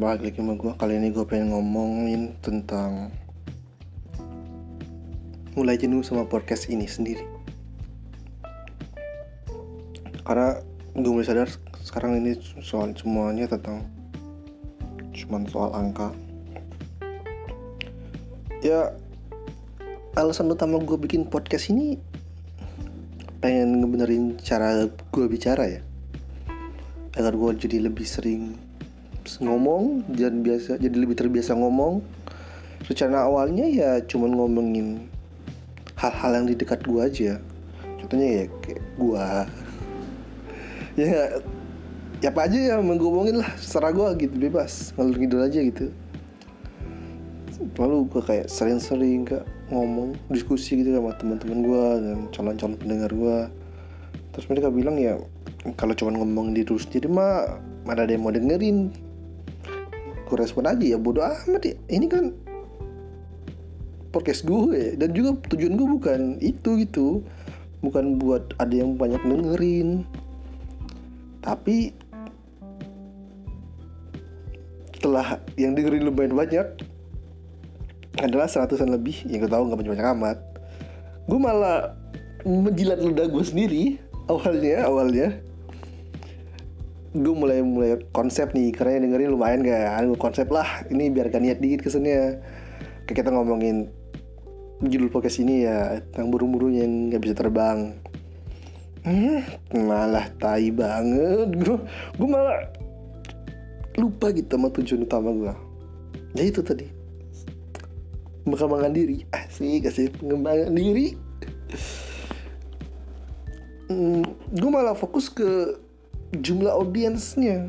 balik lagi sama gue Kali ini gue pengen ngomongin tentang Mulai jenuh sama podcast ini sendiri. Karena gue mulai sadar sekarang ini soal semuanya tentang Cuman soal angka. Ya alasan utama gue bikin podcast ini Pengen ngebenerin cara gue bicara ya. Agar gue jadi lebih sering ngomong dan biasa jadi lebih terbiasa ngomong. Rencana awalnya ya cuman ngomongin hal-hal yang di dekat gua aja. Contohnya ya kayak gua. Ya ya apa aja yang ngomongin lah secara gua gitu bebas. Ngalur ngidul aja gitu. Lalu gua kayak sering-sering kayak ngomong diskusi gitu sama teman-teman gua dan calon-calon pendengar gua. Terus mereka bilang ya kalau cuma ngomong di dulu sendiri mah mana ada yang mau dengerin gue respon aja ya bodoh amat ya. Ini kan podcast gue dan juga tujuan gue bukan itu gitu. Bukan buat ada yang banyak dengerin. Tapi setelah yang dengerin lumayan banyak adalah seratusan lebih yang gue tahu nggak banyak banyak amat. Gue malah menjilat ludah gue sendiri awalnya awalnya gue mulai mulai konsep nih karena dengerin lumayan gak? Gue konsep lah ini biar gak niat dikit kesannya. Kayak kita ngomongin judul podcast ini ya tentang burung-burung yang nggak bisa terbang. Hmm, malah tai banget. Gue gue malah lupa gitu sama tujuan utama gue ya itu tadi. Pengembangan diri. Asik kasih pengembangan diri. Hmm, gue malah fokus ke jumlah audiensnya.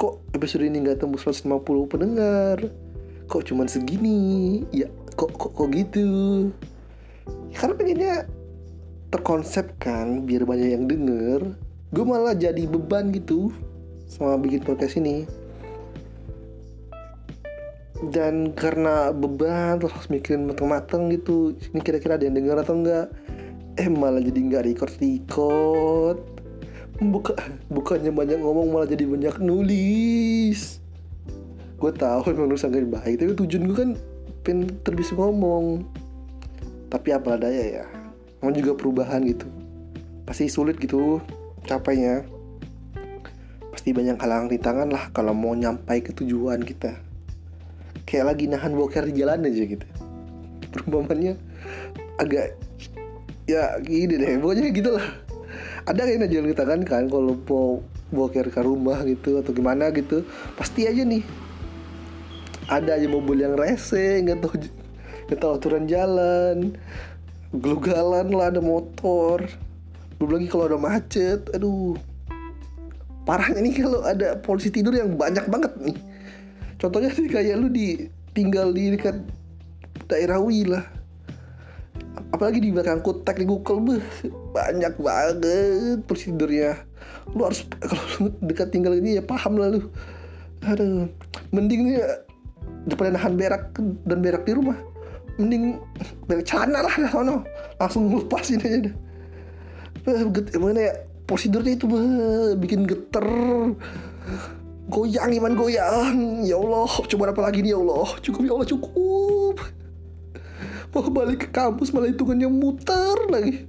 Kok episode ini nggak tembus 150 pendengar? Kok cuman segini? Ya kok kok kok gitu? Ya, karena pengennya terkonsep kan biar banyak yang denger gue malah jadi beban gitu sama bikin podcast ini. Dan karena beban terus harus mikirin mateng-mateng gitu ini kira-kira ada yang denger atau enggak? Eh malah jadi nggak record record buka bukannya banyak ngomong malah jadi banyak nulis. Gue tahu emang nulis gak baik tapi tujuan gue kan pengen terbiasa ngomong. Tapi apa daya ya. Emang juga perubahan gitu. Pasti sulit gitu capainya pasti banyak halangan di tangan lah kalau mau nyampai ke tujuan kita. Kayak lagi nahan boker di jalan aja gitu. Perubahannya agak ya gini deh pokoknya gitu lah ada yang jalan kita kan kan kalau mau boker ke rumah gitu atau gimana gitu pasti aja nih. Ada aja mobil yang rese nggak tahu nggak tahu aturan jalan gelugalan lah ada motor. Belum lagi kalau ada macet aduh. Parahnya nih kalau ada polisi tidur yang banyak banget nih. Contohnya sih kayak lu di tinggal di dekat daerah Wila apalagi di belakang kotak di Google beh, banyak banget prosedurnya. Lu harus kalau dekat tinggal ini ya paham lah lu. Aduh mending nih daripada nahan berak dan berak di rumah. Mending berak celana lah sono. Langsung lepasin aja dah. Gimana ya? Prosedurnya itu bah, bikin geter. Goyang iman goyang. Ya Allah coba apa lagi nih ya Allah? Cukup ya Allah cukup mau balik ke kampus malah hitungannya muter lagi.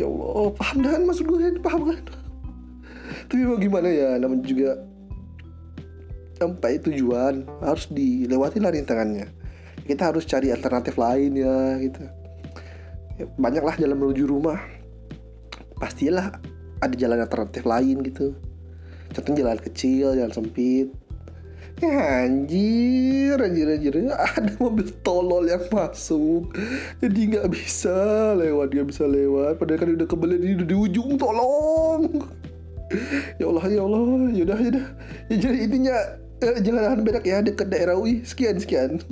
Ya Allah paham dan maksud gue? Paham kan? Tapi mau gimana ya? Namanya juga sampai tujuan harus dilewati lah rintangannya. Kita harus cari alternatif lain ya gitu. Ya, banyaklah jalan menuju rumah. Pastilah ada jalan alternatif lain gitu. Contohnya jalan kecil jalan sempit ya, anjir anjir anjir. Ada mobil tolol yang masuk. Jadi nggak bisa lewat nggak bisa lewat. Padahal kan udah kebelet di, di ujung tolong. Ya Allah ya Allah. Yaudah yaudah ya jadi intinya eh, jangan berak ya dekat daerah UI sekian sekian